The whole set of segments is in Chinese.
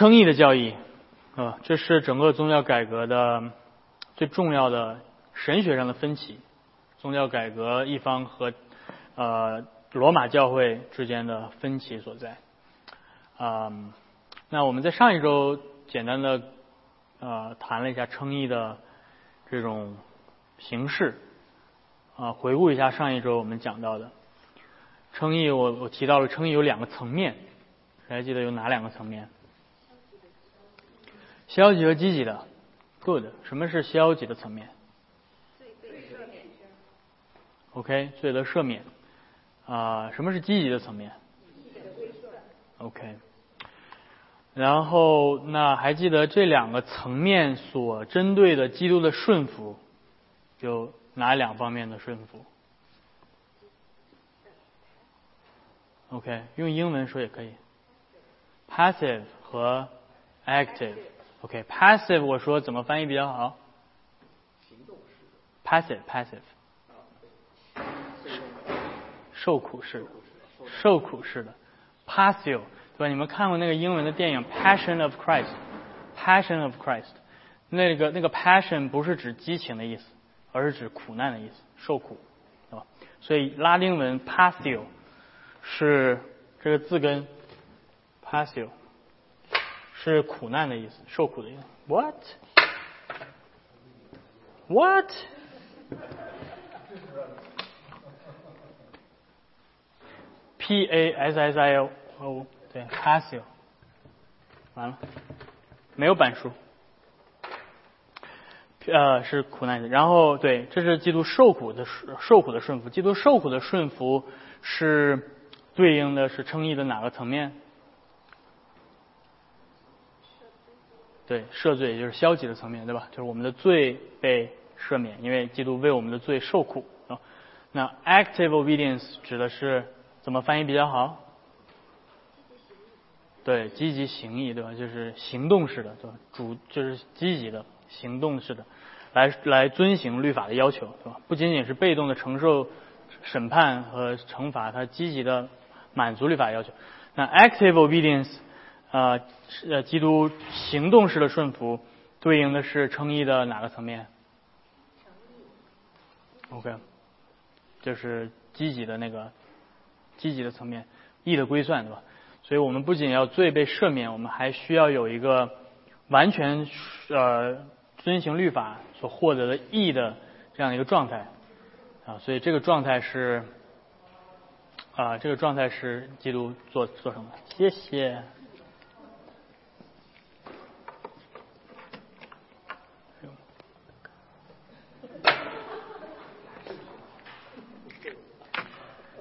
称义的教义，啊，这是整个宗教改革的最重要的神学上的分歧，宗教改革一方和呃罗马教会之间的分歧所在。啊，那我们在上一周简单的呃谈了一下称义的这种形式，啊，回顾一下上一周我们讲到的称义，我我提到了称义有两个层面，谁还记得有哪两个层面？消极和积极的，good。什么是消极的层面？OK，罪得赦免。啊，什么是积极的层面？OK。然后，那还记得这两个层面所针对的基督的顺服，有哪两方面的顺服？OK，用英文说也可以，passive 和 active。OK，passive 我说怎么翻译比较好？行动式。passive，passive。受苦式的，受苦式的，passive，对吧？你们看过那个英文的电影《Passion of Christ》，《Passion of Christ》，那个那个 passion 不是指激情的意思，而是指苦难的意思，受苦，对吧？所以拉丁文 passive 是这个字根 passive。是苦难的意思，受苦的意思。What？What？P A S S I O O 对，passive。完了，没有板书。呃，是苦难的。然后对，这是基督受苦的受苦的顺服。基督受苦的顺服是对应的是称义的哪个层面？对，赦罪也就是消极的层面，对吧？就是我们的罪被赦免，因为基督为我们的罪受苦啊。那 active obedience 指的是怎么翻译比较好？对，积极行义，对吧？就是行动式的，对吧？主就是积极的行动式的，来来遵行律法的要求，对吧？不仅仅是被动的承受审判和惩罚，他积极的满足律法要求。那 active obedience。啊，呃，基督行动式的顺服，对应的是称义的哪个层面？OK，就是积极的那个积极的层面，义的归算，对吧？所以我们不仅要罪被赦免，我们还需要有一个完全呃遵行律法所获得的义的这样一个状态啊，所以这个状态是啊，这个状态是基督做做成的。谢谢。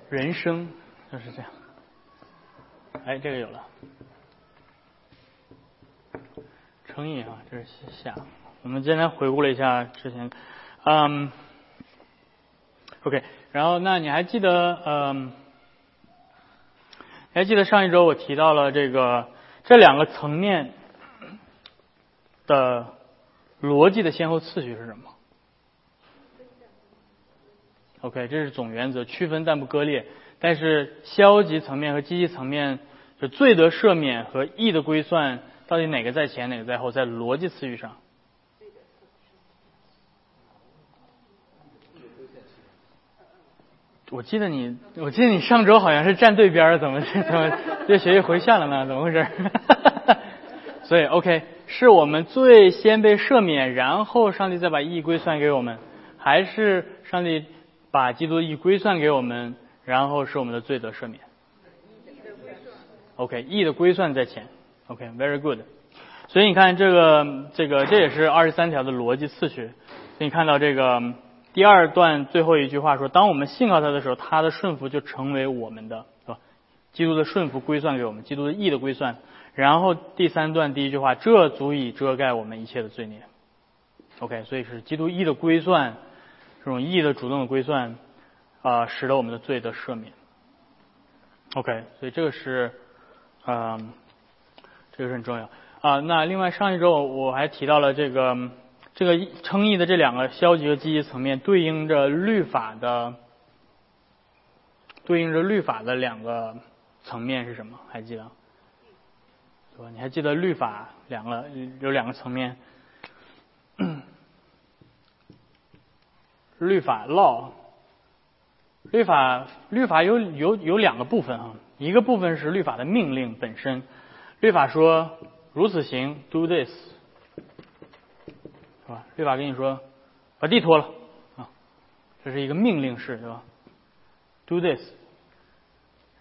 人生就是这样。哎，这个有了。成瘾啊，这是下。我们今天回顾了一下之前，嗯，OK。然后，那你还记得，嗯，还记得上一周我提到了这个这两个层面的逻辑的先后次序是什么？OK，这是总原则，区分但不割裂。但是消极层面和积极层面，就罪得赦免和义的归算，到底哪个在前，哪个在后？在逻辑次序上。我记得你，我记得你上周好像是站对边儿怎么怎么越学越回旋了呢？怎么回事？所以 OK，是我们最先被赦免，然后上帝再把义归算给我们，还是上帝？把基督义归算给我们，然后是我们的罪得赦免。OK，义的归算在前。OK，very good。所以你看这个这个这也是二十三条的逻辑次序。所以你看到这个第二段最后一句话说：当我们信靠他的时候，他的顺服就成为我们的，是吧？基督的顺服归算给我们，基督的义的归算。然后第三段第一句话，这足以遮盖我们一切的罪孽。OK，所以是基督义的归算。这种义的主动的归算，啊，使得我们的罪得赦免。OK，所以这个是，嗯，这个是很重要啊。那另外上一周我还提到了这个这个称义的这两个消极和积极层面，对应着律法的，对应着律法的两个层面是什么？还记得？对吧？你还记得律法两个有两个层面，律法 law，律法律法有有有两个部分啊，一个部分是律法的命令本身，律法说如此行，do this，是吧？律法跟你说把地拖了啊，这是一个命令式，对吧？do this，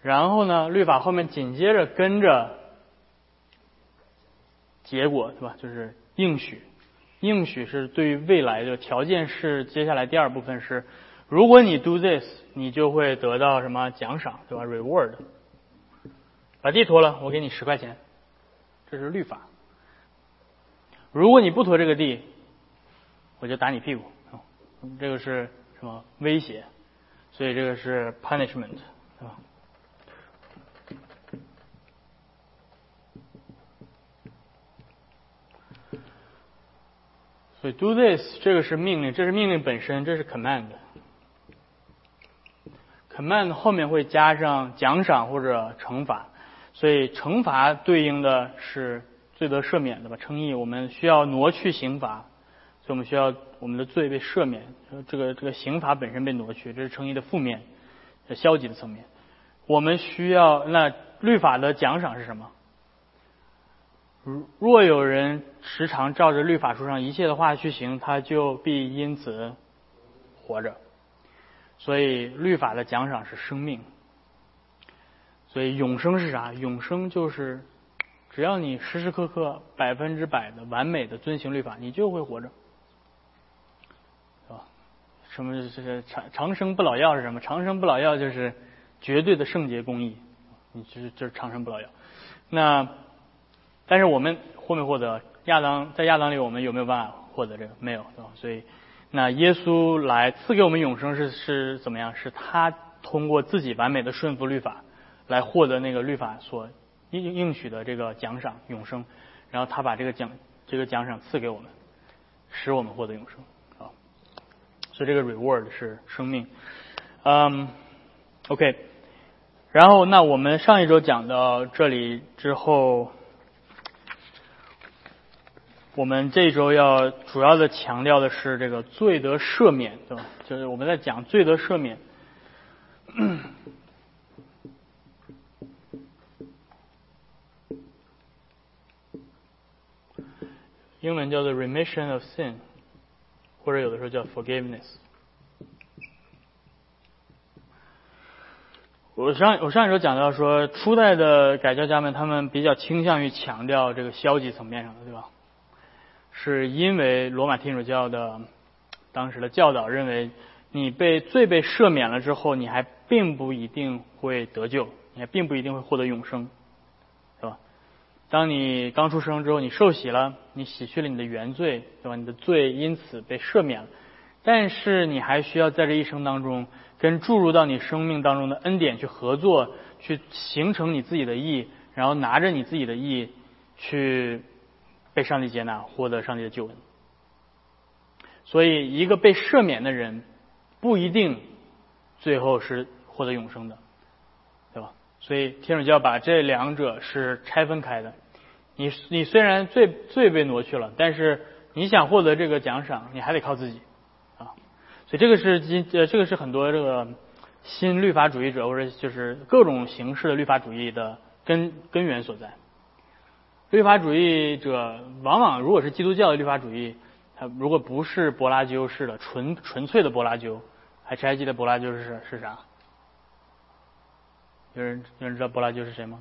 然后呢，律法后面紧接着跟着结果，对吧？就是应许，应许是对于未来的条件是接下来第二部分是，如果你 do this，你就会得到什么奖赏，对吧？reward，把地拖了，我给你十块钱，这是律法。如果你不拖这个地，我就打你屁股，这个是什么威胁？所以这个是 punishment，对吧？所以 do this 这个是命令，这是命令本身，这是 command。command 后面会加上奖赏或者惩罚，所以惩罚对应的是罪得赦免的吧？称义，我们需要挪去刑罚，所以我们需要我们的罪被赦免，这个这个刑罚本身被挪去，这是称义的负面、消极的层面。我们需要那律法的奖赏是什么？若有人时常照着律法书上一切的话去行，他就必因此活着。所以律法的奖赏是生命。所以永生是啥？永生就是只要你时时刻刻百分之百的完美的遵行律法，你就会活着，是吧？什么是长长生不老药是什么？长生不老药就是绝对的圣洁公义，你就是就是长生不老药。那但是我们获没获得亚当在亚当里，我们有没有办法获得这个？没有，对吧？所以那耶稣来赐给我们永生是是怎么样？是他通过自己完美的顺服律法，来获得那个律法所应应许的这个奖赏永生，然后他把这个奖这个奖赏赐给我们，使我们获得永生啊。所以这个 reward 是生命，嗯，OK。然后那我们上一周讲到这里之后。我们这周要主要的强调的是这个罪得赦免，对吧？就是我们在讲罪得赦免，英文叫做 remission of sin，或者有的时候叫 forgiveness。我上我上一周讲到说，初代的改教家们他们比较倾向于强调这个消极层面上的，对吧？是因为罗马天主教的当时的教导认为，你被罪被赦免了之后，你还并不一定会得救，你还并不一定会获得永生，对吧？当你刚出生之后，你受洗了，你洗去了你的原罪，对吧？你的罪因此被赦免了，但是你还需要在这一生当中跟注入到你生命当中的恩典去合作，去形成你自己的义，然后拿着你自己的义去。被上帝接纳，获得上帝的救恩。所以，一个被赦免的人不一定最后是获得永生的，对吧？所以，天主教把这两者是拆分开的。你你虽然最最被挪去了，但是你想获得这个奖赏，你还得靠自己啊。所以，这个是今呃，这个是很多这个新律法主义者或者就是各种形式的律法主义的根根源所在。律法主义者往往，如果是基督教的律法主义，他如果不是柏拉修式的纯纯粹的柏拉修，还还记得柏拉修是是啥？有人有人知道柏拉修是谁吗？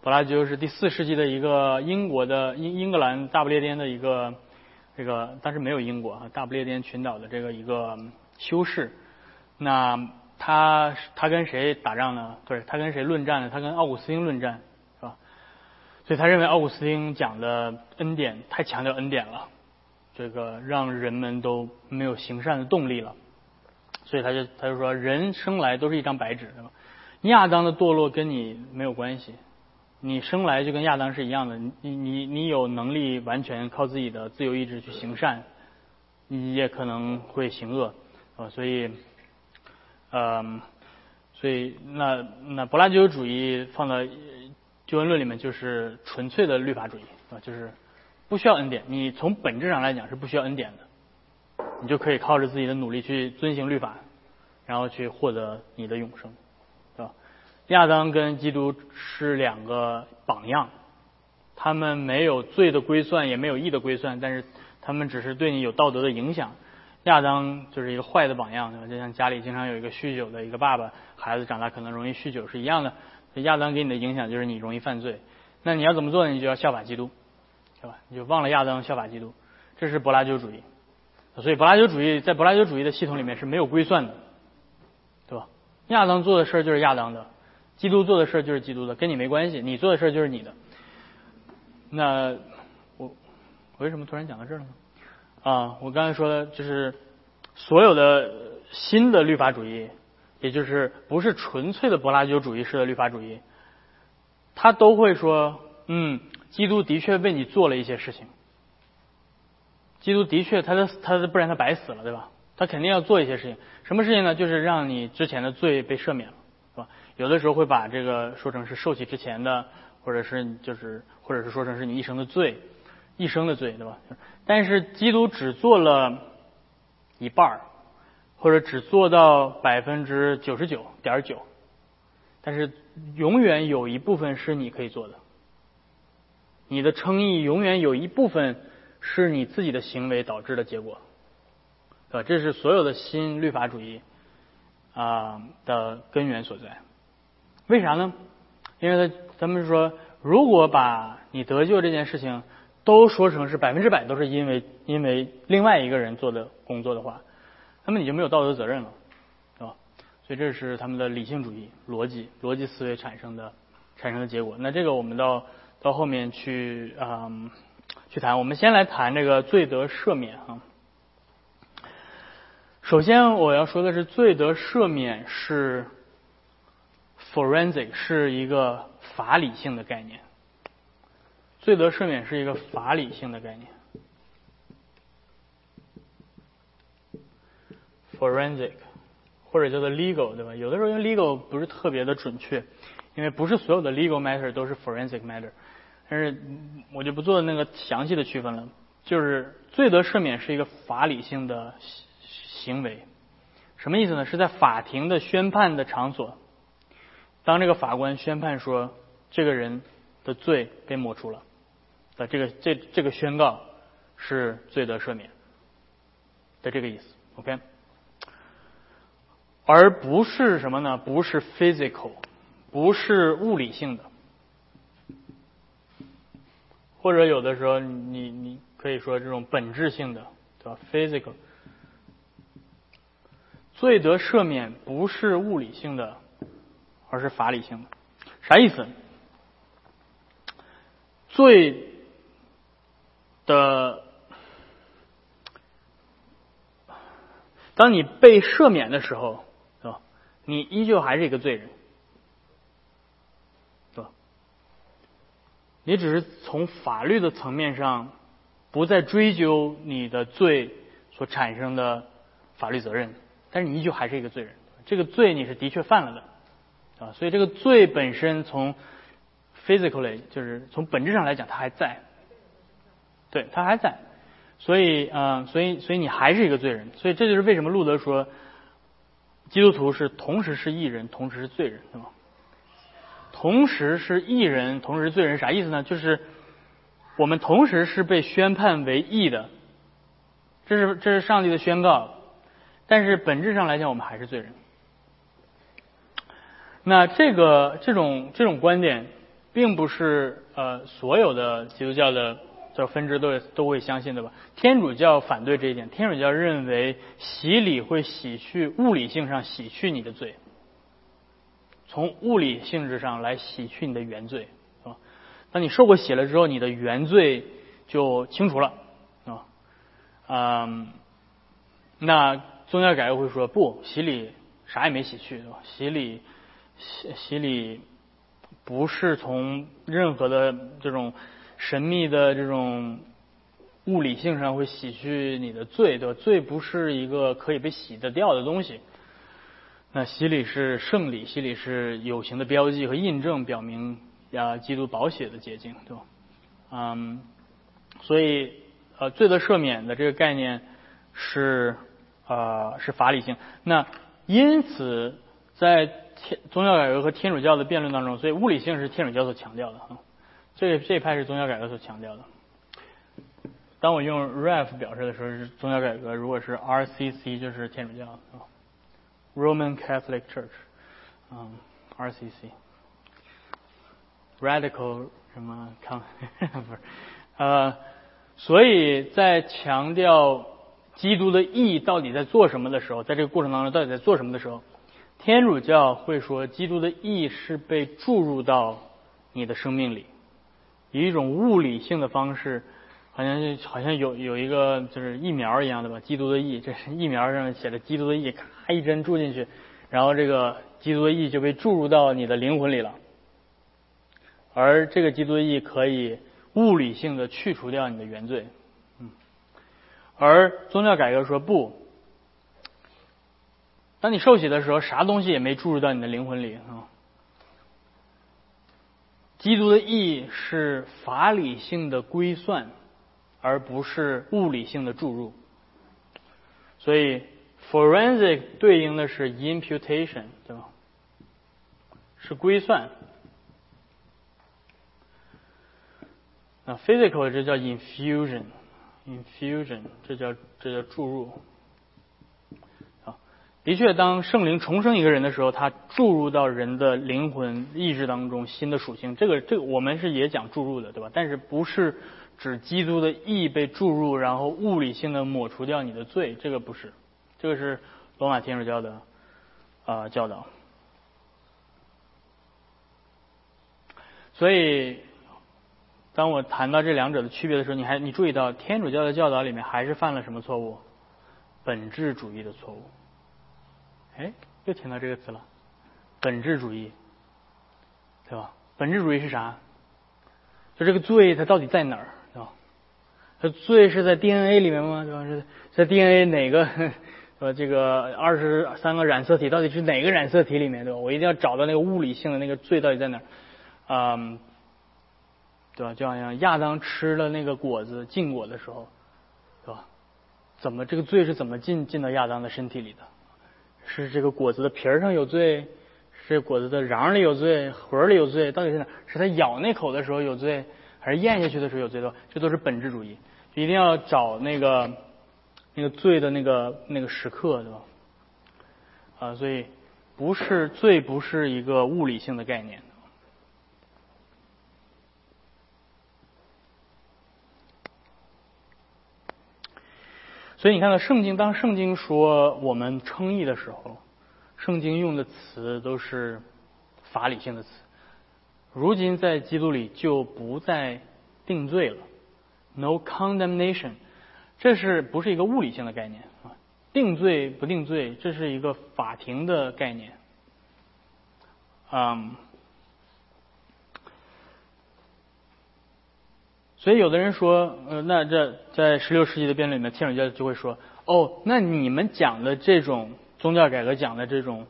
柏拉修是第四世纪的一个英国的英英格兰大不列颠的一个这个，但是没有英国啊，大不列颠群岛的这个一个修士，那。他他跟谁打仗呢？不是他跟谁论战呢？他跟奥古斯丁论战，是吧？所以他认为奥古斯丁讲的恩典太强调恩典了，这个让人们都没有行善的动力了。所以他就他就说，人生来都是一张白纸，对吧？亚当的堕落跟你没有关系，你生来就跟亚当是一样的。你你你有能力完全靠自己的自由意志去行善，你也可能会行恶，啊，所以。嗯，所以那那柏拉图主义放到救恩论里面就是纯粹的律法主义啊，就是不需要恩典，你从本质上来讲是不需要恩典的，你就可以靠着自己的努力去遵行律法，然后去获得你的永生，对吧？亚当跟基督是两个榜样。他们没有罪的归算，也没有义的归算，但是他们只是对你有道德的影响。亚当就是一个坏的榜样，对吧？就像家里经常有一个酗酒的一个爸爸，孩子长大可能容易酗酒是一样的。亚当给你的影响就是你容易犯罪。那你要怎么做呢？你就要效法基督，对吧？你就忘了亚当，效法基督。这是柏拉图主义。所以柏拉图主义在柏拉图主义的系统里面是没有归算的，对吧？亚当做的事儿就是亚当的，基督做的事儿就是基督的，跟你没关系。你做的事儿就是你的。那我我为什么突然讲到这儿了呢？啊，我刚才说的就是所有的新的律法主义，也就是不是纯粹的柏拉图主义式的律法主义，他都会说，嗯，基督的确为你做了一些事情，基督的确他的他的不然他白死了，对吧？他肯定要做一些事情，什么事情呢？就是让你之前的罪被赦免了，是吧？有的时候会把这个说成是受洗之前的。或者是就是，或者是说成是你一生的罪，一生的罪，对吧？但是基督只做了一半儿，或者只做到百分之九十九点九，但是永远有一部分是你可以做的。你的称义永远有一部分是你自己的行为导致的结果，对吧？这是所有的新律法主义啊的根源所在。为啥呢？因为他。咱们说，如果把你得救这件事情都说成是百分之百都是因为因为另外一个人做的工作的话，那么你就没有道德责任了，是吧？所以这是他们的理性主义逻辑逻辑思维产生的产生的结果。那这个我们到到后面去啊去谈。我们先来谈这个罪得赦免啊。首先我要说的是，罪得赦免是 forensic 是一个。法理性的概念，罪得赦免是一个法理性的概念，forensic 或者叫做 legal 对吧？有的时候用 legal 不是特别的准确，因为不是所有的 legal matter 都是 forensic matter，但是我就不做那个详细的区分了。就是罪得赦免是一个法理性的行为，什么意思呢？是在法庭的宣判的场所，当这个法官宣判说。这个人的罪被抹除了，的这个这这个宣告是罪得赦免的这个意思，OK，而不是什么呢？不是 physical，不是物理性的，或者有的时候你你可以说这种本质性的，对吧？physical，罪得赦免不是物理性的，而是法理性的，啥意思？罪的，当你被赦免的时候，是吧？你依旧还是一个罪人，是吧？你只是从法律的层面上不再追究你的罪所产生的法律责任，但是你依旧还是一个罪人。这个罪你是的确犯了的，啊，所以这个罪本身从。physically 就是从本质上来讲，它还在，对，他还在，所以，嗯，所以，所以你还是一个罪人，所以这就是为什么路德说，基督徒是同时是义人，同时是罪人，对吗？同时是义人，同时是罪人，啥意思呢？就是我们同时是被宣判为义的，这是这是上帝的宣告，但是本质上来讲，我们还是罪人。那这个这种这种观点。并不是呃所有的基督教的这分支都都会相信对吧？天主教反对这一点，天主教认为洗礼会洗去物理性上洗去你的罪，从物理性质上来洗去你的原罪啊。当你受过洗了之后，你的原罪就清除了啊。嗯，那宗教改革会说不，洗礼啥也没洗去对吧？洗礼洗洗礼。不是从任何的这种神秘的这种物理性上会洗去你的罪，对吧？罪不是一个可以被洗得掉的东西。那洗礼是圣礼，洗礼是有形的标记和印证，表明啊基督宝血的捷径，对吧？嗯，所以呃罪的赦免的这个概念是呃是法理性。那因此在天宗教改革和天主教的辩论当中，所以物理性是天主教所强调的啊。这这一派是宗教改革所强调的。当我用 ref 表示的时候是宗教改革，如果是 RCC 就是天主教啊，Roman Catholic Church，嗯，RCC，Radical 什么抗不是呃，所以在强调基督的义到底在做什么的时候，在这个过程当中到底在做什么的时候，天主教会说基督的义是被注入到你的生命里。以一种物理性的方式，好像就好像有有一个就是疫苗一样的吧，基督的疫，这是疫苗上写的基督的疫，咔一针注进去，然后这个基督的疫就被注入到你的灵魂里了，而这个基督的疫可以物理性的去除掉你的原罪，嗯，而宗教改革说不，当你受洗的时候，啥东西也没注入到你的灵魂里啊。基督的义是法理性的规算，而不是物理性的注入。所以，forensic 对应的是 imputation，对吧？是规算。那 physical 这叫 infusion，infusion 这叫这叫注入。的确，当圣灵重生一个人的时候，他注入到人的灵魂意志当中新的属性。这个，这个我们是也讲注入的，对吧？但是不是指基督的意被注入，然后物理性的抹除掉你的罪？这个不是，这个是罗马天主教的啊教导。所以，当我谈到这两者的区别的时候，你还你注意到天主教的教导里面还是犯了什么错误？本质主义的错误。哎，又听到这个词了，本质主义，对吧？本质主义是啥？就这个罪它到底在哪儿，对吧？它罪是在 DNA 里面吗？对吧？是在 DNA 哪个呃这个二十三个染色体到底是哪个染色体里面，对吧？我一定要找到那个物理性的那个罪到底在哪儿，嗯，对吧？就好像亚当吃了那个果子禁果的时候，对吧？怎么这个罪是怎么进进到亚当的身体里的？是这个果子的皮儿上有罪，是果子的瓤里有罪，核里有罪，到底是哪？是他咬那口的时候有罪，还是咽下去的时候有罪的？这都是本质主义，一定要找那个那个罪的那个那个时刻，对吧？啊，所以不是罪，不是一个物理性的概念。所以你看到圣经，当圣经说我们称义的时候，圣经用的词都是法理性的词。如今在基督里就不再定罪了，no condemnation，这是不是一个物理性的概念啊？定罪不定罪，这是一个法庭的概念。嗯。所以有的人说，呃，那这在十六世纪的辩论里面，天主教就会说，哦，那你们讲的这种宗教改革讲的这种，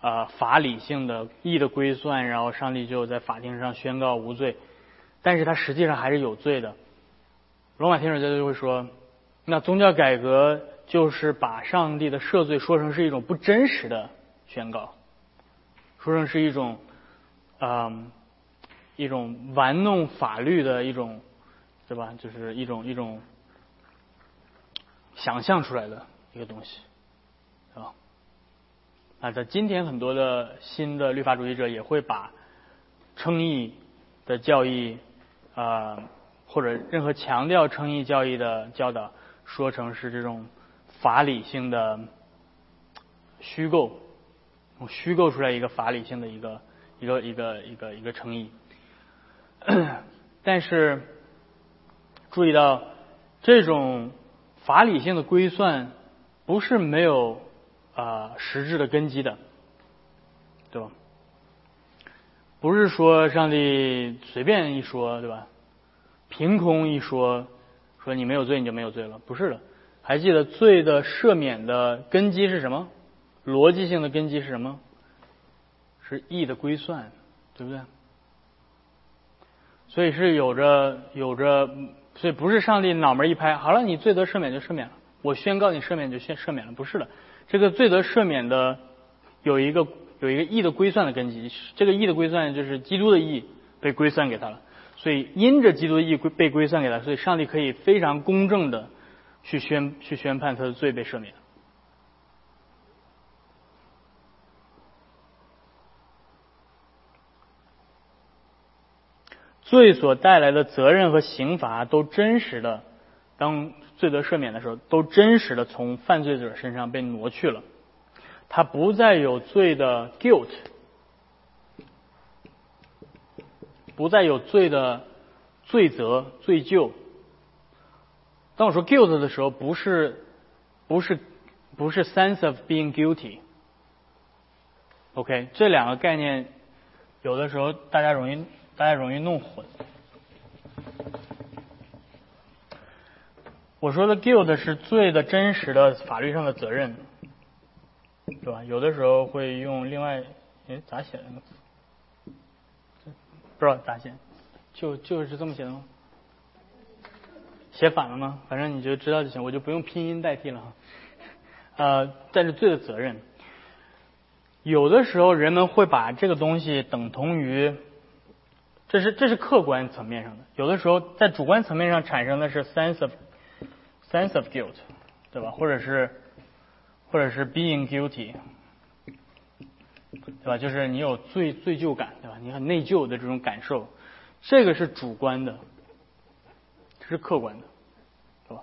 呃，法理性的义的归算，然后上帝就在法庭上宣告无罪，但是他实际上还是有罪的。罗马天主教就会说，那宗教改革就是把上帝的赦罪说成是一种不真实的宣告，说成是一种，嗯，一种玩弄法律的一种。对吧？就是一种一种想象出来的一个东西，是吧？啊，在今天很多的新的律法主义者也会把称义的教义啊，或者任何强调称义教义的教导，说成是这种法理性的虚构，虚构出来一个法理性的一个一个一个一个一个称义，但是。注意到，这种法理性的规算不是没有啊实质的根基的，对吧？不是说上帝随便一说，对吧？凭空一说，说你没有罪你就没有罪了，不是的。还记得罪的赦免的根基是什么逻辑性的根基是什么？是义的归算，对不对？所以是有着有着，所以不是上帝脑门一拍，好了，你罪得赦免就赦免了，我宣告你赦免就宣赦免了，不是的。这个罪得赦免的有一个有一个义的归算的根基，这个义的归算就是基督的义被归算给他了，所以因着基督的义归被归算给他，所以上帝可以非常公正的去宣去宣判他的罪被赦免。罪所带来的责任和刑罚都真实的，当罪得赦免的时候，都真实的从犯罪者身上被挪去了，他不再有罪的 guilt，不再有罪的罪责、罪疚。当我说 guilt 的时候，不是不是不是 sense of being guilty。OK，这两个概念有的时候大家容易。大家容易弄混。我说的 guilt 是罪的真实的法律上的责任，对吧？有的时候会用另外，哎，咋写的那个词？不知道咋写，就就是这么写的吗？写反了吗？反正你就知道就行，我就不用拼音代替了哈。呃，但是罪的责任，有的时候人们会把这个东西等同于。这是这是客观层面上的，有的时候在主观层面上产生的是 sense of sense of guilt，对吧？或者是或者是 being guilty，对吧？就是你有罪罪疚感，对吧？你很内疚的这种感受，这个是主观的，这是客观的，对吧？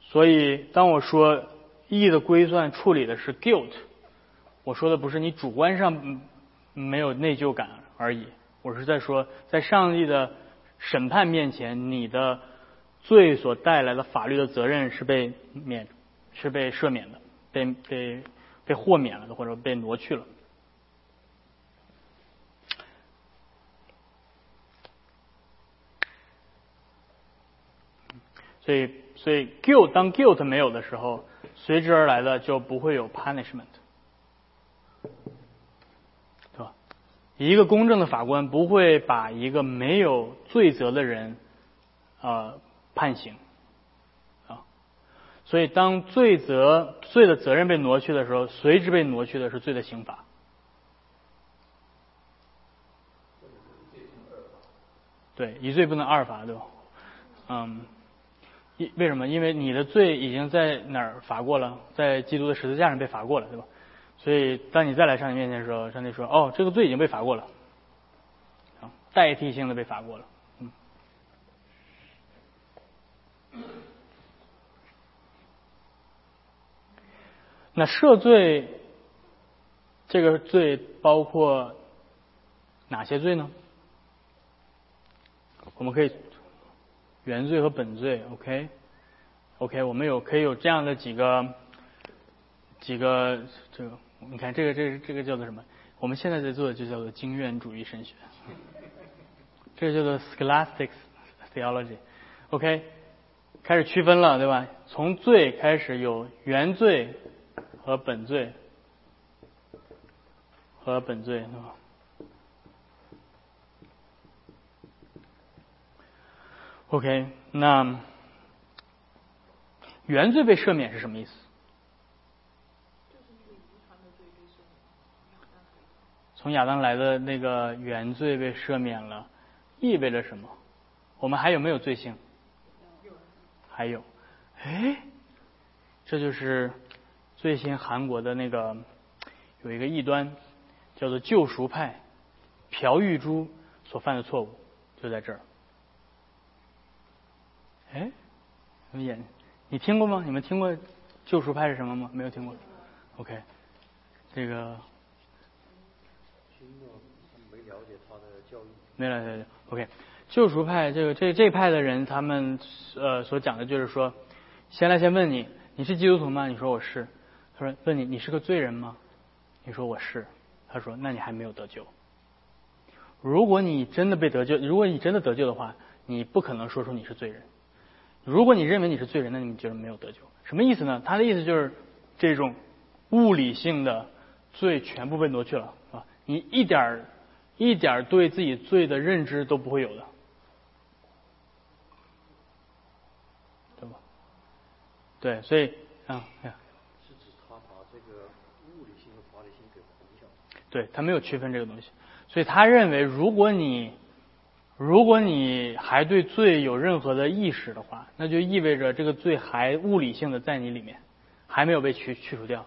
所以当我说义的归算处理的是 guilt，我说的不是你主观上没有内疚感而已。我是在说，在上帝的审判面前，你的罪所带来的法律的责任是被免，是被赦免的，被被被豁免了的，或者被挪去了。所以，所以 guilt 当 guilt 没有的时候，随之而来的就不会有 punishment。一个公正的法官不会把一个没有罪责的人，呃，判刑，啊，所以当罪责罪的责任被挪去的时候，随之被挪去的是罪的刑罚。对，一罪不能二罚，对吧？嗯，因为什么？因为你的罪已经在哪儿罚过了，在基督的十字架上被罚过了，对吧？所以，当你再来上帝面前的时候，上帝说：“哦，这个罪已经被罚过了，啊，代替性的被罚过了。”嗯。那赦罪，这个罪包括哪些罪呢？我们可以原罪和本罪，OK，OK，我们有可以有这样的几个几个这个。你看这个，这个，这个叫做什么？我们现在在做的就叫做经验主义神学，这个叫做 scholastic theology。OK，开始区分了，对吧？从罪开始有原罪和本罪和本罪，对吧？OK，那原罪被赦免是什么意思？从亚当来的那个原罪被赦免了，意味着什么？我们还有没有罪性？还有，哎，这就是最新韩国的那个有一个异端，叫做救赎派朴玉珠所犯的错误就在这儿。哎你，演，你听过吗？你们听过救赎派是什么吗？没有听过。OK，这个。没了解他的教育，没了解。OK，救赎派这个这这派的人，他们呃所讲的就是说，先来先问你，你是基督徒吗？你说我是。他说问你，你是个罪人吗？你说我是。他说那你还没有得救。如果你真的被得救，如果你真的得救的话，你不可能说出你是罪人。如果你认为你是罪人，那你就是没有得救。什么意思呢？他的意思就是这种。物理性的罪全部被挪去了，你一点儿一点儿对自己罪的认知都不会有的，对吧？对，所以啊，哎呀，是指他把这个物理性和法理性给混淆。对他没有区分这个东西，所以他认为，如果你如果你还对罪有任何的意识的话，那就意味着这个罪还物理性的在你里面，还没有被去去除掉。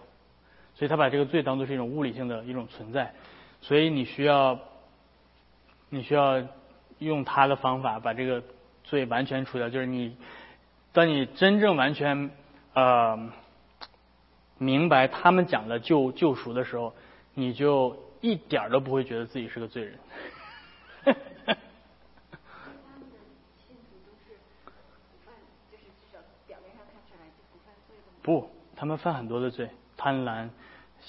所以他把这个罪当做是一种物理性的一种存在，所以你需要你需要用他的方法把这个罪完全除掉，就是你当你真正完全呃明白他们讲的救救赎的时候，你就一点儿都不会觉得自己是个罪人。不，他们犯很多的罪，贪婪、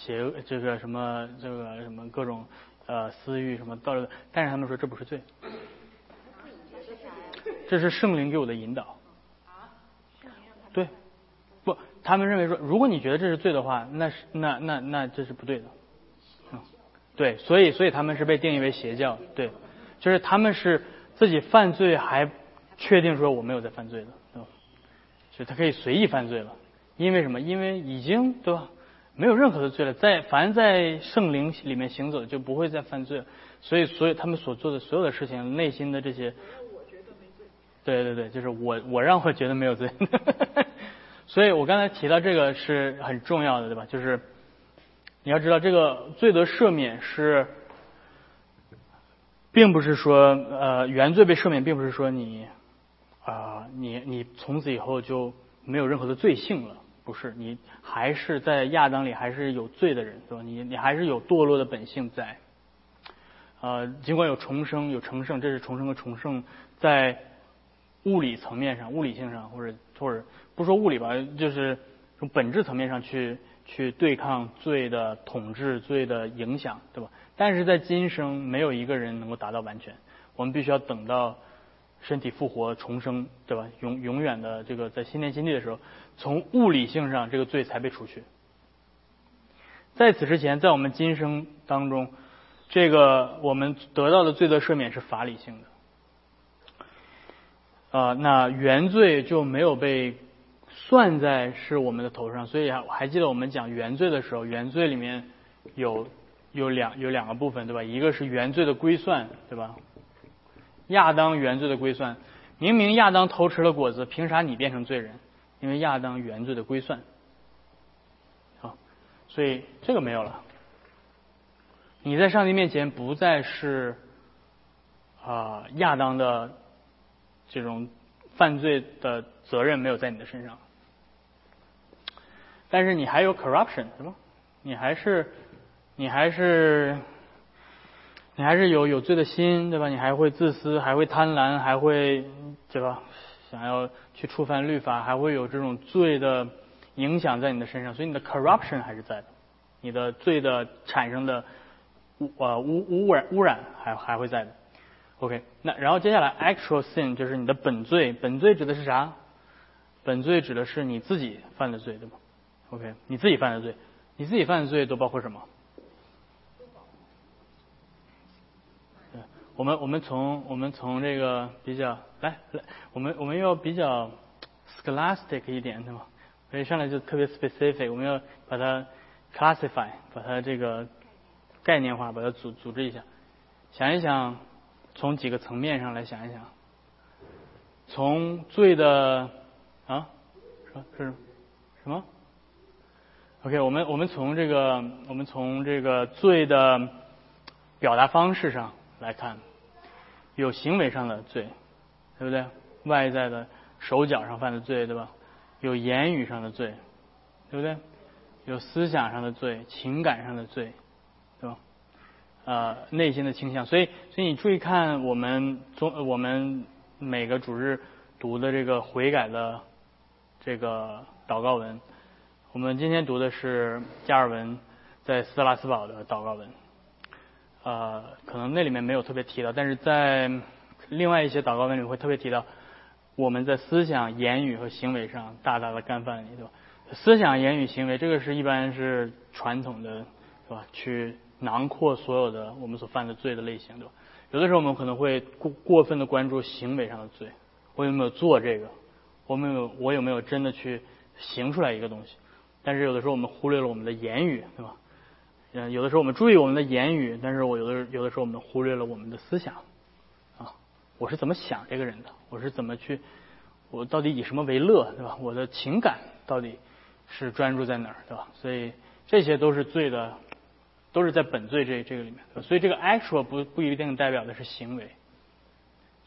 邪这个什么这个什么各种呃私欲什么道德，但是他们说这不是罪，这是圣灵给我的引导。对，不，他们认为说，如果你觉得这是罪的话，那是那那那这是不对的。嗯，对，所以所以他们是被定义为邪教，对，就是他们是自己犯罪还确定说我没有在犯罪的，对吧？所以他可以随意犯罪了。因为什么？因为已经对吧？没有任何的罪了，在凡在圣灵里面行走，就不会再犯罪。所以，所以他们所做的所有的事情，内心的这些，对对对，就是我我让我觉得没有罪。所以我刚才提到这个是很重要的，对吧？就是你要知道，这个罪的赦免是，并不是说呃原罪被赦免，并不是说你啊你你从此以后就没有任何的罪性了。不是，你还是在亚当里还是有罪的人，对吧？你你还是有堕落的本性在。呃，尽管有重生有成圣，这是重生和重圣在物理层面上、物理性上，或者或者不说物理吧，就是从本质层面上去去对抗罪的统治、罪的影响，对吧？但是在今生，没有一个人能够达到完全，我们必须要等到。身体复活重生，对吧？永永远的这个在新天新地的时候，从物理性上这个罪才被除去。在此之前，在我们今生当中，这个我们得到的罪的赦免是法理性的。啊，那原罪就没有被算在是我们的头上，所以还还记得我们讲原罪的时候，原罪里面有有两有两个部分，对吧？一个是原罪的归算，对吧？亚当原罪的归算，明明亚当偷吃了果子，凭啥你变成罪人？因为亚当原罪的归算，好，所以这个没有了。你在上帝面前不再是啊亚当的这种犯罪的责任没有在你的身上，但是你还有 corruption 是吧？你还是你还是。你还是有有罪的心，对吧？你还会自私，还会贪婪，还会对吧？想要去触犯律法，还会有这种罪的影响在你的身上，所以你的 corruption 还是在的，你的罪的产生的污呃污污染污染还还会在的。OK，那然后接下来 actual sin 就是你的本罪，本罪指的是啥？本罪指的是你自己犯的罪，对吧？OK，你自己犯的罪，你自己犯的罪都包括什么？我们我们从我们从这个比较来来，我们我们要比较 scholastic 一点，对吗？所以上来就特别 specific，我们要把它 classify，把它这个概念化，把它组组织一下。想一想，从几个层面上来想一想，从罪的啊，说是什么？OK，我们我们从这个我们从这个罪的表达方式上来看。有行为上的罪，对不对？外在的手脚上犯的罪，对吧？有言语上的罪，对不对？有思想上的罪，情感上的罪，对吧？呃，内心的倾向。所以，所以你注意看我们中我们每个主日读的这个悔改的这个祷告文。我们今天读的是加尔文在斯拉斯堡的祷告文。呃，可能那里面没有特别提到，但是在另外一些祷告文里会特别提到，我们在思想、言语和行为上大大的干犯你，对吧？思想、言语、行为，这个是一般是传统的，是吧？去囊括所有的我们所犯的罪的类型，对吧？有的时候我们可能会过过分的关注行为上的罪，我有没有做这个？我没有，我有没有真的去行出来一个东西？但是有的时候我们忽略了我们的言语，对吧？嗯，有的时候我们注意我们的言语，但是我有的有的时候我们忽略了我们的思想，啊，我是怎么想这个人的？我是怎么去？我到底以什么为乐，对吧？我的情感到底是专注在哪儿，对吧？所以这些都是罪的，都是在本罪这这个里面。所以这个 actual 不不一定代表的是行为，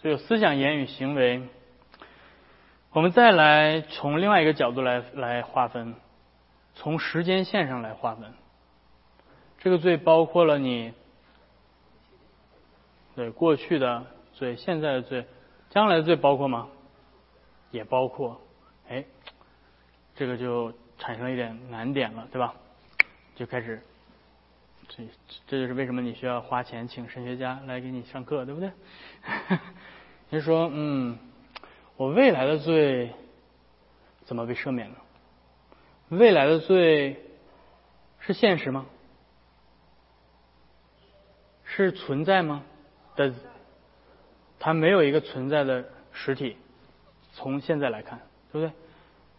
所以思想、言语、行为。我们再来从另外一个角度来来划分，从时间线上来划分。这个罪包括了你对过去的罪、现在的罪、将来的罪，包括吗？也包括。哎，这个就产生了一点难点了，对吧？就开始，这这就是为什么你需要花钱请神学家来给你上课，对不对？你说，嗯。我未来的罪怎么被赦免呢？未来的罪是现实吗？是存在吗？的，它没有一个存在的实体。从现在来看，对不对？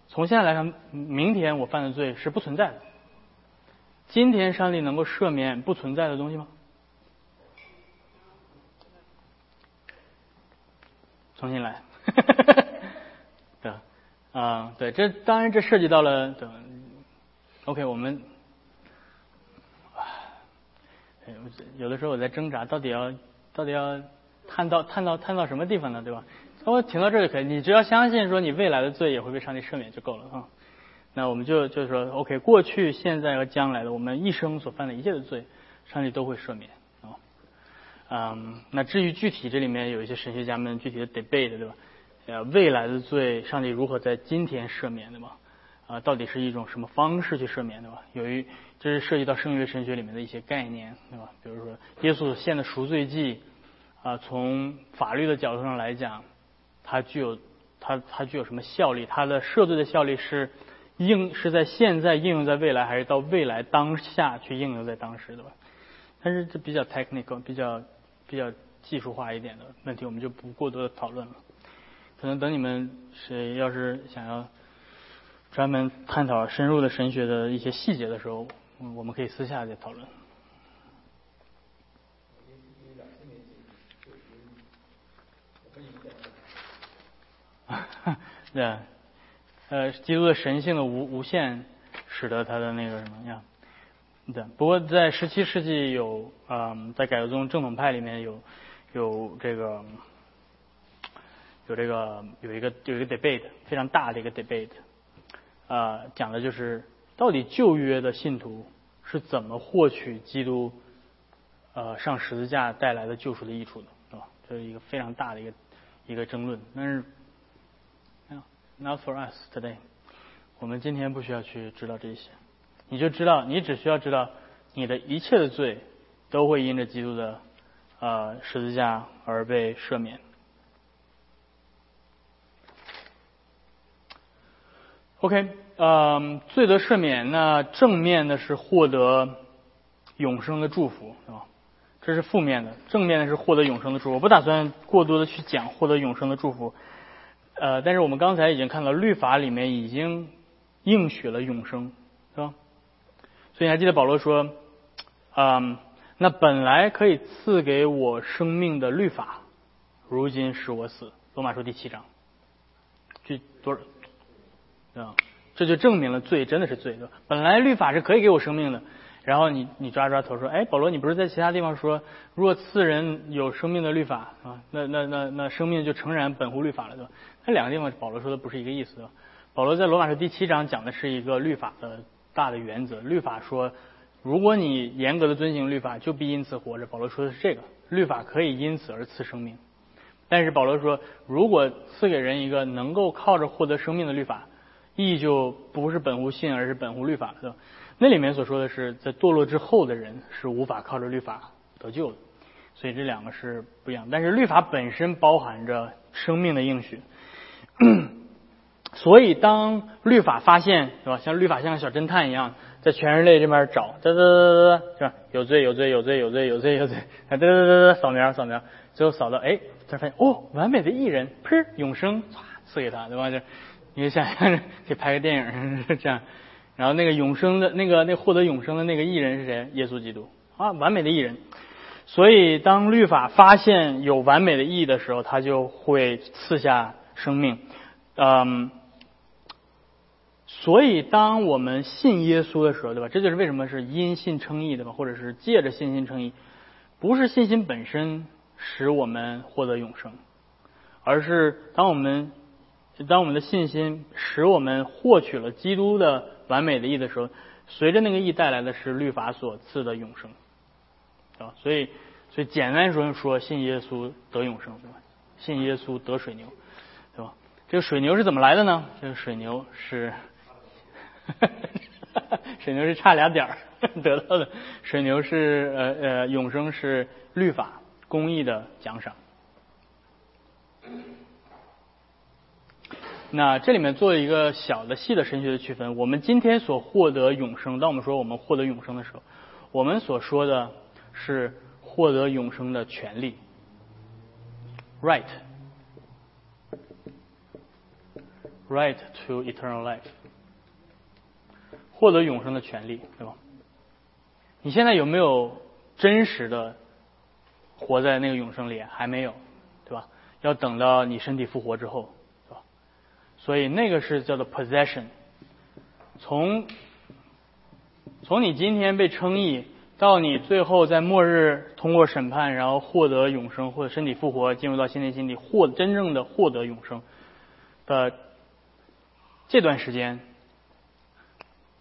从现在来看，明天我犯的罪是不存在的。今天上帝能够赦免不存在的东西吗？重新来。对，啊，对，这当然这涉及到了，等，OK，我们，有的时候我在挣扎，到底要到底要探到探到探到什么地方呢？对吧？我停到这就可以，你只要相信说你未来的罪也会被上帝赦免就够了啊。那我们就就是说，OK，过去、现在和将来的我们一生所犯的一切的罪，上帝都会赦免啊。嗯，那至于具体这里面有一些神学家们具体的 debate，对吧？呃，未来的罪，上帝如何在今天赦免的嘛？啊，到底是一种什么方式去赦免的吧？由于这是涉及到圣约神学里面的一些概念，对吧？比如说，耶稣献的赎罪祭，啊，从法律的角度上来讲，它具有它它具有什么效力？它的赦罪的效力是应是在现在应用在未来，还是到未来当下去应用在当时的吧？但是这比较 technical，比较比较技术化一点的问题，我们就不过多的讨论了。可能等你们谁要是想要专门探讨深入的神学的一些细节的时候，我们可以私下再讨论。对，呃，基督的神性的无无限，使得他的那个什么呀？对，不过在十七世纪有，嗯，在改革宗正统派里面有有这个。有这个有一个有一个 debate 非常大的一个 debate，啊，讲的就是到底旧约的信徒是怎么获取基督呃上十字架带来的救赎的益处的，对吧？这是一个非常大的一个一个争论。但是，not for us today，我们今天不需要去知道这些，你就知道，你只需要知道你的一切的罪都会因着基督的呃十字架而被赦免。OK，嗯，罪得赦免，那正面的是获得永生的祝福，是吧？这是负面的，正面的是获得永生的祝福。我不打算过多的去讲获得永生的祝福，呃，但是我们刚才已经看到律法里面已经应许了永生，是吧？所以还记得保罗说，嗯，那本来可以赐给我生命的律法，如今使我死。罗马书第七章，这多少？啊，这就证明了罪真的是罪，对吧？本来律法是可以给我生命的，然后你你抓抓头说，哎，保罗，你不是在其他地方说，若赐人有生命的律法啊，那那那那生命就诚然本乎律法了，对吧？那两个地方保罗说的不是一个意思，对吧？保罗在罗马书第七章讲的是一个律法的大的原则，律法说，如果你严格的遵行律法，就必因此活着。保罗说的是这个，律法可以因此而赐生命，但是保罗说，如果赐给人一个能够靠着获得生命的律法。义就不是本乎信，而是本乎律法的。那里面所说的是，在堕落之后的人是无法靠着律法得救的，所以这两个是不一样。但是律法本身包含着生命的应许，所以当律法发现，是吧？像律法像个小侦探一样，在全人类这边找，哒哒哒哒哒，是吧？有罪有罪有罪有罪有罪有罪，哒哒哒哒，扫描扫描，最后扫到，哎，才发现，哦，完美的艺人，噗，永生，唰，赐给他，对吧？就你想象着，可以拍个电影 这样。然后那个永生的那个那获得永生的那个艺人是谁？耶稣基督啊，完美的艺人。所以当律法发现有完美的意义的时候，他就会赐下生命。嗯。所以，当我们信耶稣的时候，对吧？这就是为什么是因信称义，的吧？或者是借着信心称义，不是信心本身使我们获得永生，而是当我们就当我们的信心使我们获取了基督的完美的义的时候，随着那个义带来的是律法所赐的永生，啊，所以，所以简单说说，信耶稣得永生，对吧？信耶稣得水牛，对吧？这个水牛是怎么来的呢？这个水牛是。哈 哈水牛是差俩点儿 得到的，水牛是呃呃永生是律法公义的奖赏。那这里面做一个小的细的神学的区分，我们今天所获得永生，当我们说我们获得永生的时候，我们所说的是获得永生的权利，right，right to eternal life。获得永生的权利，对吧？你现在有没有真实的活在那个永生里？还没有，对吧？要等到你身体复活之后，所以那个是叫做 possession。从从你今天被称义，到你最后在末日通过审判，然后获得永生或者身体复活，进入到新天新地，获真正的获得永生的这段时间。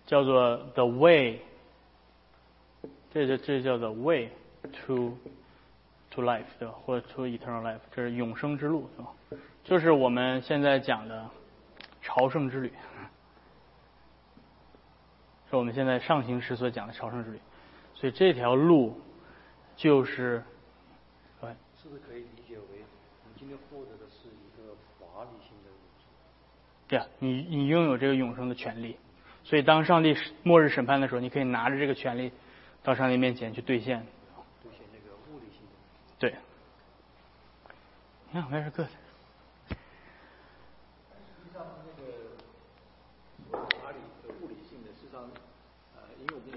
叫做 the way，这就这叫做 way to to life，对吧？或者 to eternal life，这是永生之路，对吧？就是我们现在讲的朝圣之旅，是我们现在上行时所讲的朝圣之旅。所以这条路就是，是不是可以理解为你今天获得的是一个法理性的？对啊，你你拥有这个永生的权利。所以，当上帝末日审判的时候，你可以拿着这个权利到上帝面前去兑现。兑现那个物理性的。对。你看，very good。实际上，那个法理的物理性的，实际上，呃，因为我们有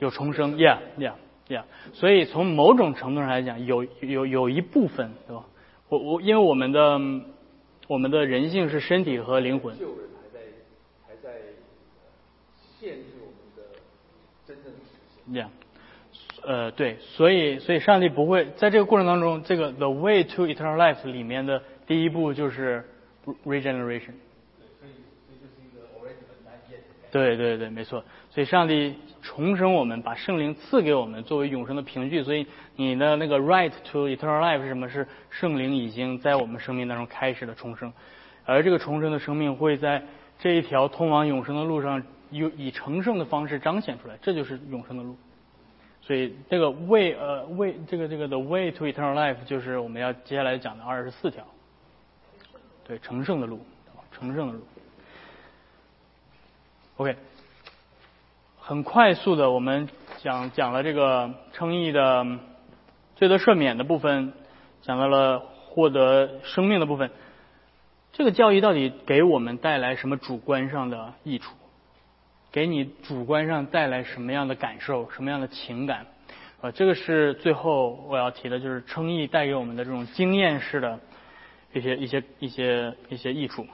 重生。有重生，yeah，yeah，yeah。所以，从某种程度上来讲，有有有一部分，对吧？我我，因为我们的我们的人性是身体和灵魂。这样，呃，对，所以，所以上帝不会在这个过程当中，这个 the way to eternal life 里面的第一步就是 regeneration。对对对，没错。所以上帝重生我们，把圣灵赐给我们作为永生的凭据。所以你的那个 right to eternal life 是什么？是圣灵已经在我们生命当中开始了重生，而这个重生的生命会在这一条通往永生的路上。以以成圣的方式彰显出来，这就是永生的路。所以这个 way 呃 way 这个这个 the way to eternal life 就是我们要接下来讲的二十四条，对成圣的路，成圣的路。OK，很快速的我们讲讲了这个称义的罪得赦免的部分，讲到了获得生命的部分。这个教义到底给我们带来什么主观上的益处？给你主观上带来什么样的感受，什么样的情感？呃，这个是最后我要提的，就是称义带给我们的这种经验式的一些、一些、一些、一些益处。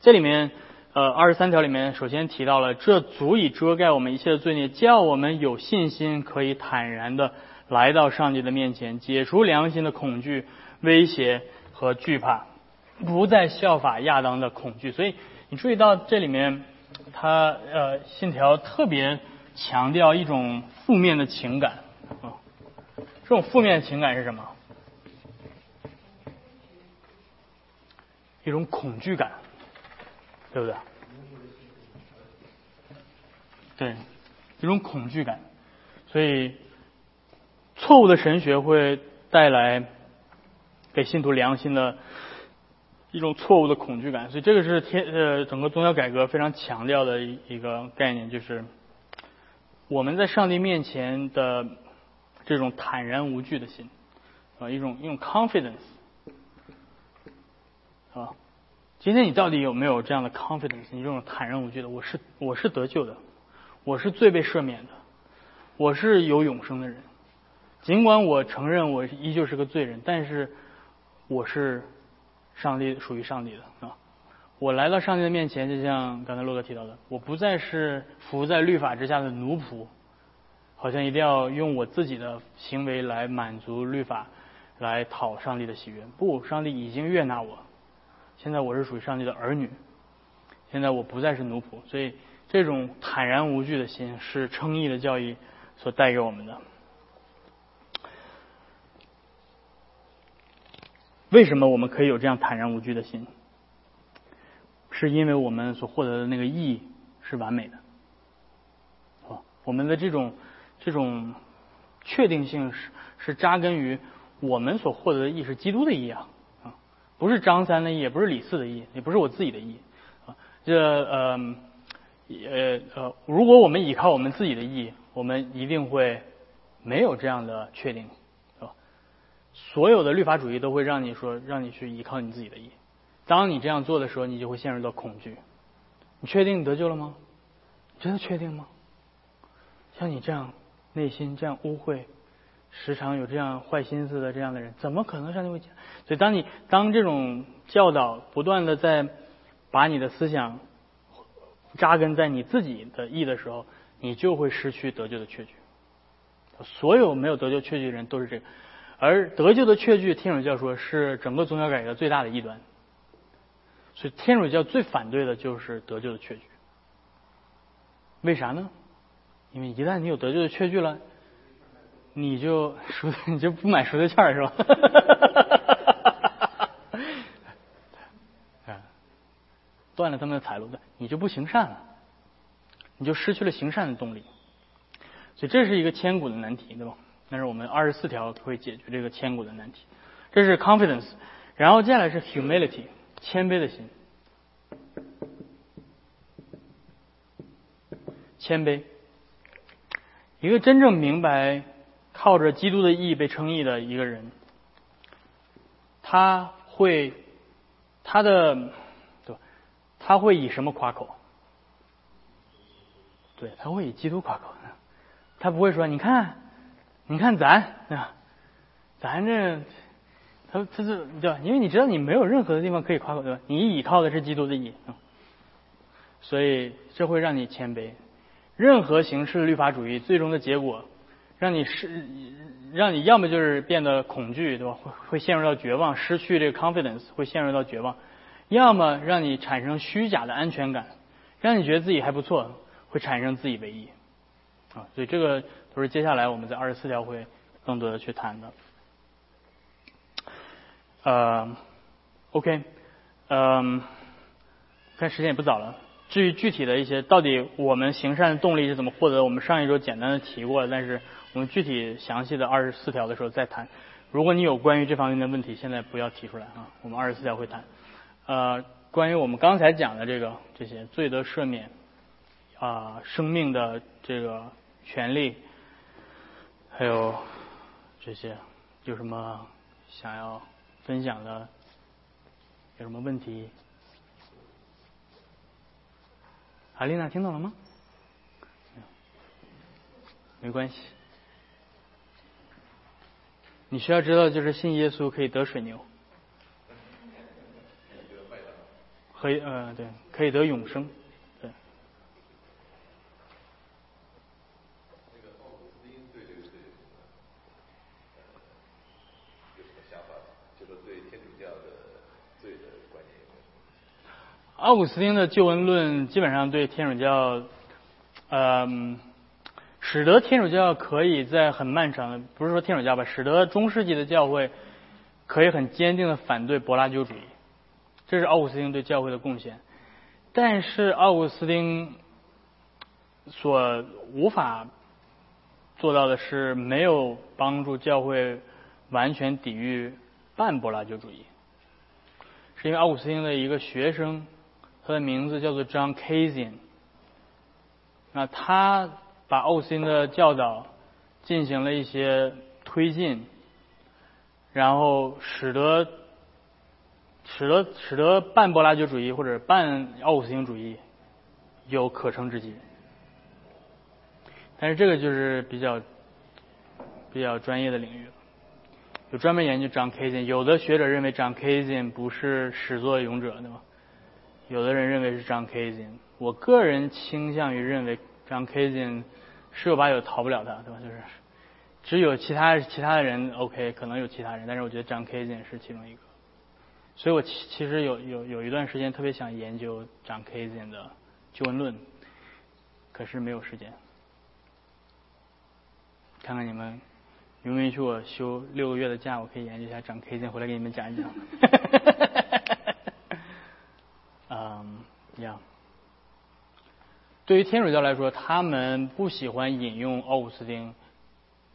这里面，呃，二十三条里面首先提到了，这足以遮盖我们一切的罪孽，叫我们有信心可以坦然的来到上帝的面前，解除良心的恐惧、威胁和惧怕，不再效法亚当的恐惧。所以你注意到这里面。他呃，信条特别强调一种负面的情感啊，这种负面情感是什么？一种恐惧感，对不对？对，一种恐惧感，所以错误的神学会带来给信徒良心的一种错误的恐惧感。所以这个是天呃整个宗教改革非常强调的一一个概念，就是我们在上帝面前的这种坦然无惧的心啊，一种一种 confidence 啊。今天你到底有没有这样的 confidence？你这种坦然无惧的，我是我是得救的，我是最被赦免的，我是有永生的人。尽管我承认我依旧是个罪人，但是我是上帝属于上帝的啊！我来到上帝的面前，就像刚才洛哥提到的，我不再是服在律法之下的奴仆，好像一定要用我自己的行为来满足律法，来讨上帝的喜悦。不，上帝已经悦纳我。现在我是属于上帝的儿女，现在我不再是奴仆，所以这种坦然无惧的心是称义的教义所带给我们的。为什么我们可以有这样坦然无惧的心？是因为我们所获得的那个义是完美的，哦，我们的这种这种确定性是是扎根于我们所获得的义是基督的义啊。不是张三的义，也不是李四的义，也不是我自己的义，啊，这呃呃呃，如果我们依靠我们自己的义，我们一定会没有这样的确定，是吧？所有的律法主义都会让你说，让你去依靠你自己的义。当你这样做的时候，你就会陷入到恐惧。你确定你得救了吗？真的确定吗？像你这样内心这样污秽。时常有这样坏心思的这样的人，怎么可能上帝会讲？所以，当你当这种教导不断的在把你的思想扎根在你自己的意的时候，你就会失去得救的确据。所有没有得救确据的人都是这个，而得救的确据，天主教说是整个宗教改革最大的异端。所以，天主教最反对的就是得救的确据。为啥呢？因为一旦你有得救的确据了。你就赎你就不买赎罪券是吧？啊，断了他们的财路的，你就不行善了，你就失去了行善的动力。所以这是一个千古的难题，对吧？但是我们二十四条会解决这个千古的难题。这是 confidence，然后接下来是 humility，谦卑的心，谦卑，一个真正明白。靠着基督的义被称义的一个人，他会他的对吧，他会以什么夸口？对他会以基督夸口，他不会说你看，你看咱啊，咱这他他是对吧？因为你知道你没有任何的地方可以夸口对吧？你依靠的是基督的义，所以这会让你谦卑。任何形式的律法主义最终的结果。让你失，让你要么就是变得恐惧，对吧？会会陷入到绝望，失去这个 confidence，会陷入到绝望；要么让你产生虚假的安全感，让你觉得自己还不错，会产生自以为意。啊，所以这个都是接下来我们在二十四条会更多的去谈的。呃，OK，嗯，看时间也不早了。至于具体的一些，到底我们行善的动力是怎么获得？我们上一周简单的提过了，但是。我们具体详细的二十四条的时候再谈。如果你有关于这方面的问题，现在不要提出来啊。我们二十四条会谈。呃，关于我们刚才讲的这个这些罪得赦免啊，生命的这个权利，还有这些有什么想要分享的？有什么问题？阿丽娜听懂了吗？没关系。你需要知道，就是信耶稣可以得水牛，可以，呃，对，可以得永生，对。奥古斯丁的救恩论基本上对天主教，嗯。使得天主教可以在很漫长的，不是说天主教吧，使得中世纪的教会可以很坚定的反对柏拉修主义，这是奥古斯丁对教会的贡献。但是奥古斯丁所无法做到的是，没有帮助教会完全抵御半柏拉修主义。是因为奥古斯丁的一个学生，他的名字叫做 John Cassian。那他把奥古斯丁的教导进行了一些推进，然后使得使得使得半柏拉图主义或者半奥古斯丁主义有可乘之机。但是这个就是比较比较专业的领域了，有专门研究 John Cassian。有的学者认为 John Cassian 不是始作俑者，对吧？有的人认为是 John Cassian。我个人倾向于认为 John Cassian 十有八九逃不了他，对吧？就是只有其他其他的人 OK，可能有其他人，但是我觉得张 Kazin 是其中一个。所以我其其实有有有一段时间特别想研究张 Kazin 的救恩论，可是没有时间。看看你们允不允许我休六个月的假，我可以研究一下张 K 线，回来给你们讲一讲。嗯，呀，对于天主教来说，他们不喜欢引用奥古斯丁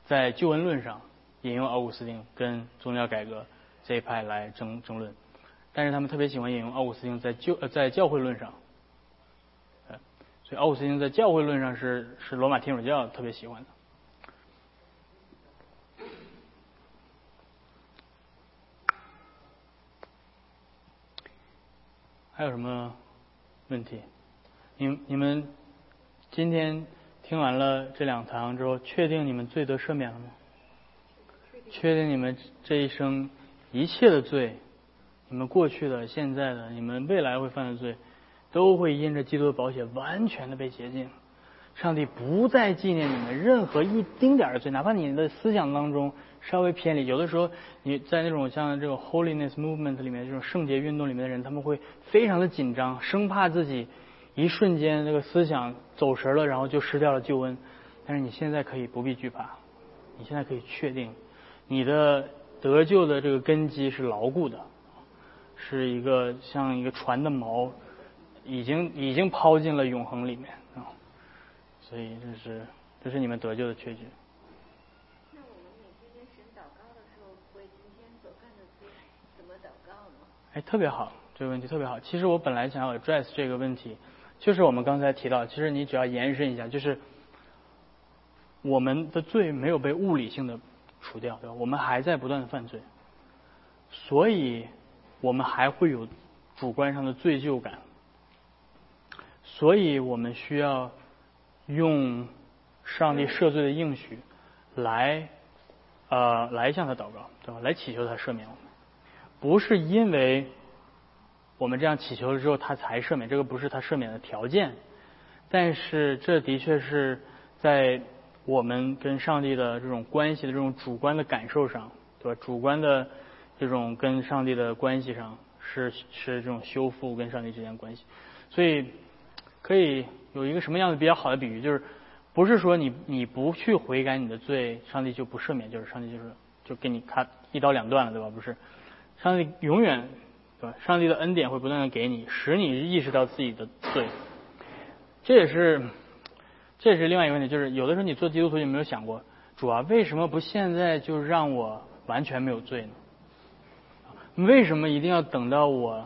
在救恩论上引用奥古斯丁跟宗教改革这一派来争争论，但是他们特别喜欢引用奥古斯丁在救呃在教会论上，所以奥古斯丁在教会论上是是罗马天主教特别喜欢的。还有什么问题？你你们今天听完了这两堂之后，确定你们罪得赦免了吗？确定你们这一生一切的罪，你们过去的、现在的、你们未来会犯的罪，都会因着基督的保险完全的被洁净。上帝不再纪念你们任何一丁点的罪，哪怕你的思想当中。稍微偏离，有的时候你在那种像这个 holiness movement 里面这种圣洁运动里面的人，他们会非常的紧张，生怕自己一瞬间这个思想走神了，然后就失掉了救恩。但是你现在可以不必惧怕，你现在可以确定你的得救的这个根基是牢固的，是一个像一个船的锚，已经已经抛进了永恒里面啊。所以这是这是你们得救的确据。哎，特别好，这个问题特别好。其实我本来想要 address 这个问题，就是我们刚才提到，其实你只要延伸一下，就是我们的罪没有被物理性的除掉，对吧？我们还在不断的犯罪，所以我们还会有主观上的罪疚感，所以我们需要用上帝赦罪的应许来呃来向他祷告，对吧？来祈求他赦免我们。不是因为我们这样祈求了之后他才赦免，这个不是他赦免的条件，但是这的确是在我们跟上帝的这种关系的这种主观的感受上，对吧？主观的这种跟上帝的关系上是是这种修复跟上帝之间关系，所以可以有一个什么样的比较好的比喻，就是不是说你你不去悔改你的罪，上帝就不赦免，就是上帝就是就给你咔一刀两断了，对吧？不是。上帝永远，对吧？上帝的恩典会不断的给你，使你意识到自己的罪。这也是，这也是另外一个问题，就是有的时候你做基督徒，有没有想过，主啊，为什么不现在就让我完全没有罪呢？为什么一定要等到我，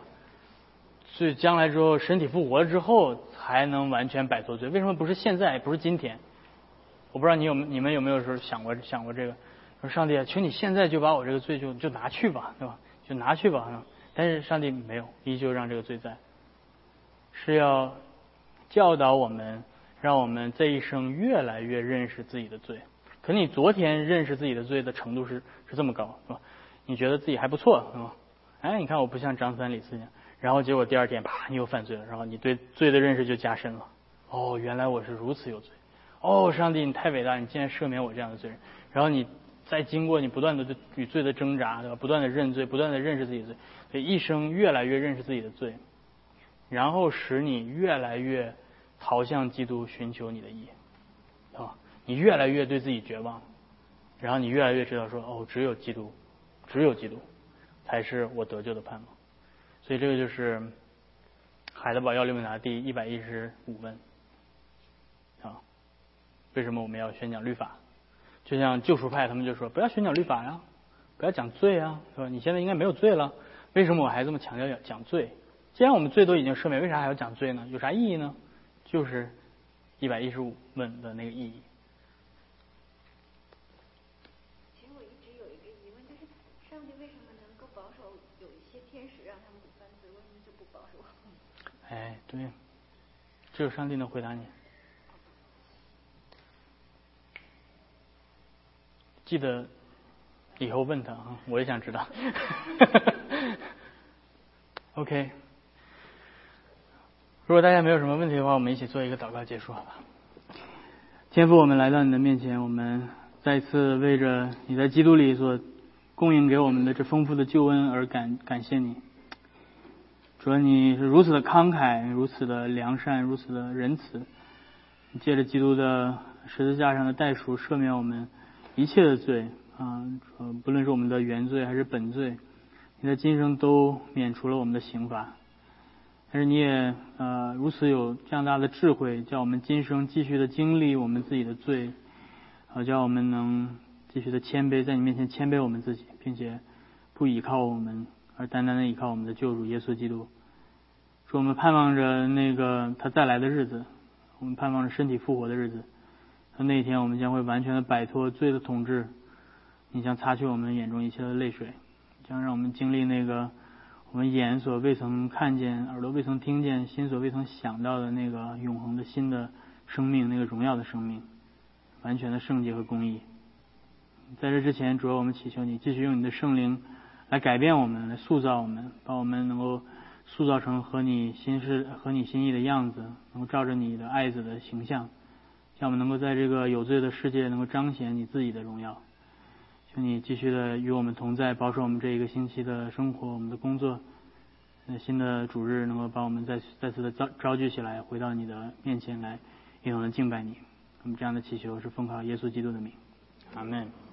以将来之后身体复活了之后才能完全摆脱罪？为什么不是现在，不是今天？我不知道你有你们有没有时候想过想过这个？说上帝啊，求你现在就把我这个罪就就拿去吧，对吧？就拿去吧，但是上帝没有，依旧让这个罪在，是要教导我们，让我们这一生越来越认识自己的罪。可你昨天认识自己的罪的程度是是这么高，是吧？你觉得自己还不错，是吧？哎，你看我不像张三李四样，然后结果第二天啪，你又犯罪了，然后你对罪的认识就加深了。哦，原来我是如此有罪。哦，上帝你太伟大，你竟然赦免我这样的罪人。然后你。在经过你不断的对与罪的挣扎，对吧？不断的认罪，不断的认识自己的罪，所以一生越来越认识自己的罪，然后使你越来越逃向基督，寻求你的义，啊，你越来越对自己绝望，然后你越来越知道说，哦，只有基督，只有基督，才是我得救的盼望。所以这个就是海德堡要理问答第一百一十五问，啊，为什么我们要宣讲律法？就像救赎派，他们就说不要寻找律法呀，不要讲罪啊，是吧？你现在应该没有罪了，为什么我还这么强调要讲罪？既然我们罪都已经赦免，为啥还要讲罪呢？有啥意义呢？就是一百一十五问的那个意义。其实我一直有一个疑问，就是上帝为什么能够保守有一些天使让他们不犯罪，为什么就不保守？哎，对，只有上帝能回答你。记得以后问他啊，我也想知道。OK，如果大家没有什么问题的话，我们一起做一个祷告结束，好吧？天父，我们来到你的面前，我们再次为着你在基督里所供应给我们的这丰富的救恩而感感谢你。主啊，你是如此的慷慨，如此的良善，如此的仁慈，借着基督的十字架上的代赎，赦免我们一切的罪啊，不论是我们的原罪还是本罪，你在今生都免除了我们的刑罚。但是你也呃如此有这样大的智慧，叫我们今生继续的经历我们自己的罪，好叫我们能继续的谦卑，在你面前谦卑我们自己，并且不依靠我们。而单单的依靠我们的救主耶稣基督，说我们盼望着那个他再来的日子，我们盼望着身体复活的日子，那那一天我们将会完全的摆脱罪的统治，你将擦去我们眼中一切的泪水，将让我们经历那个我们眼所未曾看见、耳朵未曾听见、心所未曾想到的那个永恒的新的生命，那个荣耀的生命，完全的圣洁和公义。在这之前，主要我们祈求你继续用你的圣灵。来改变我们，来塑造我们，把我们能够塑造成合你心事、合你心意的样子，能够照着你的爱子的形象，让我们能够在这个有罪的世界能够彰显你自己的荣耀。请你继续的与我们同在，保守我们这一个星期的生活、我们的工作。那新的主日能够把我们再再次的召召聚起来，回到你的面前来，一同的敬拜你。我们这样的祈求是奉靠耶稣基督的名，阿门。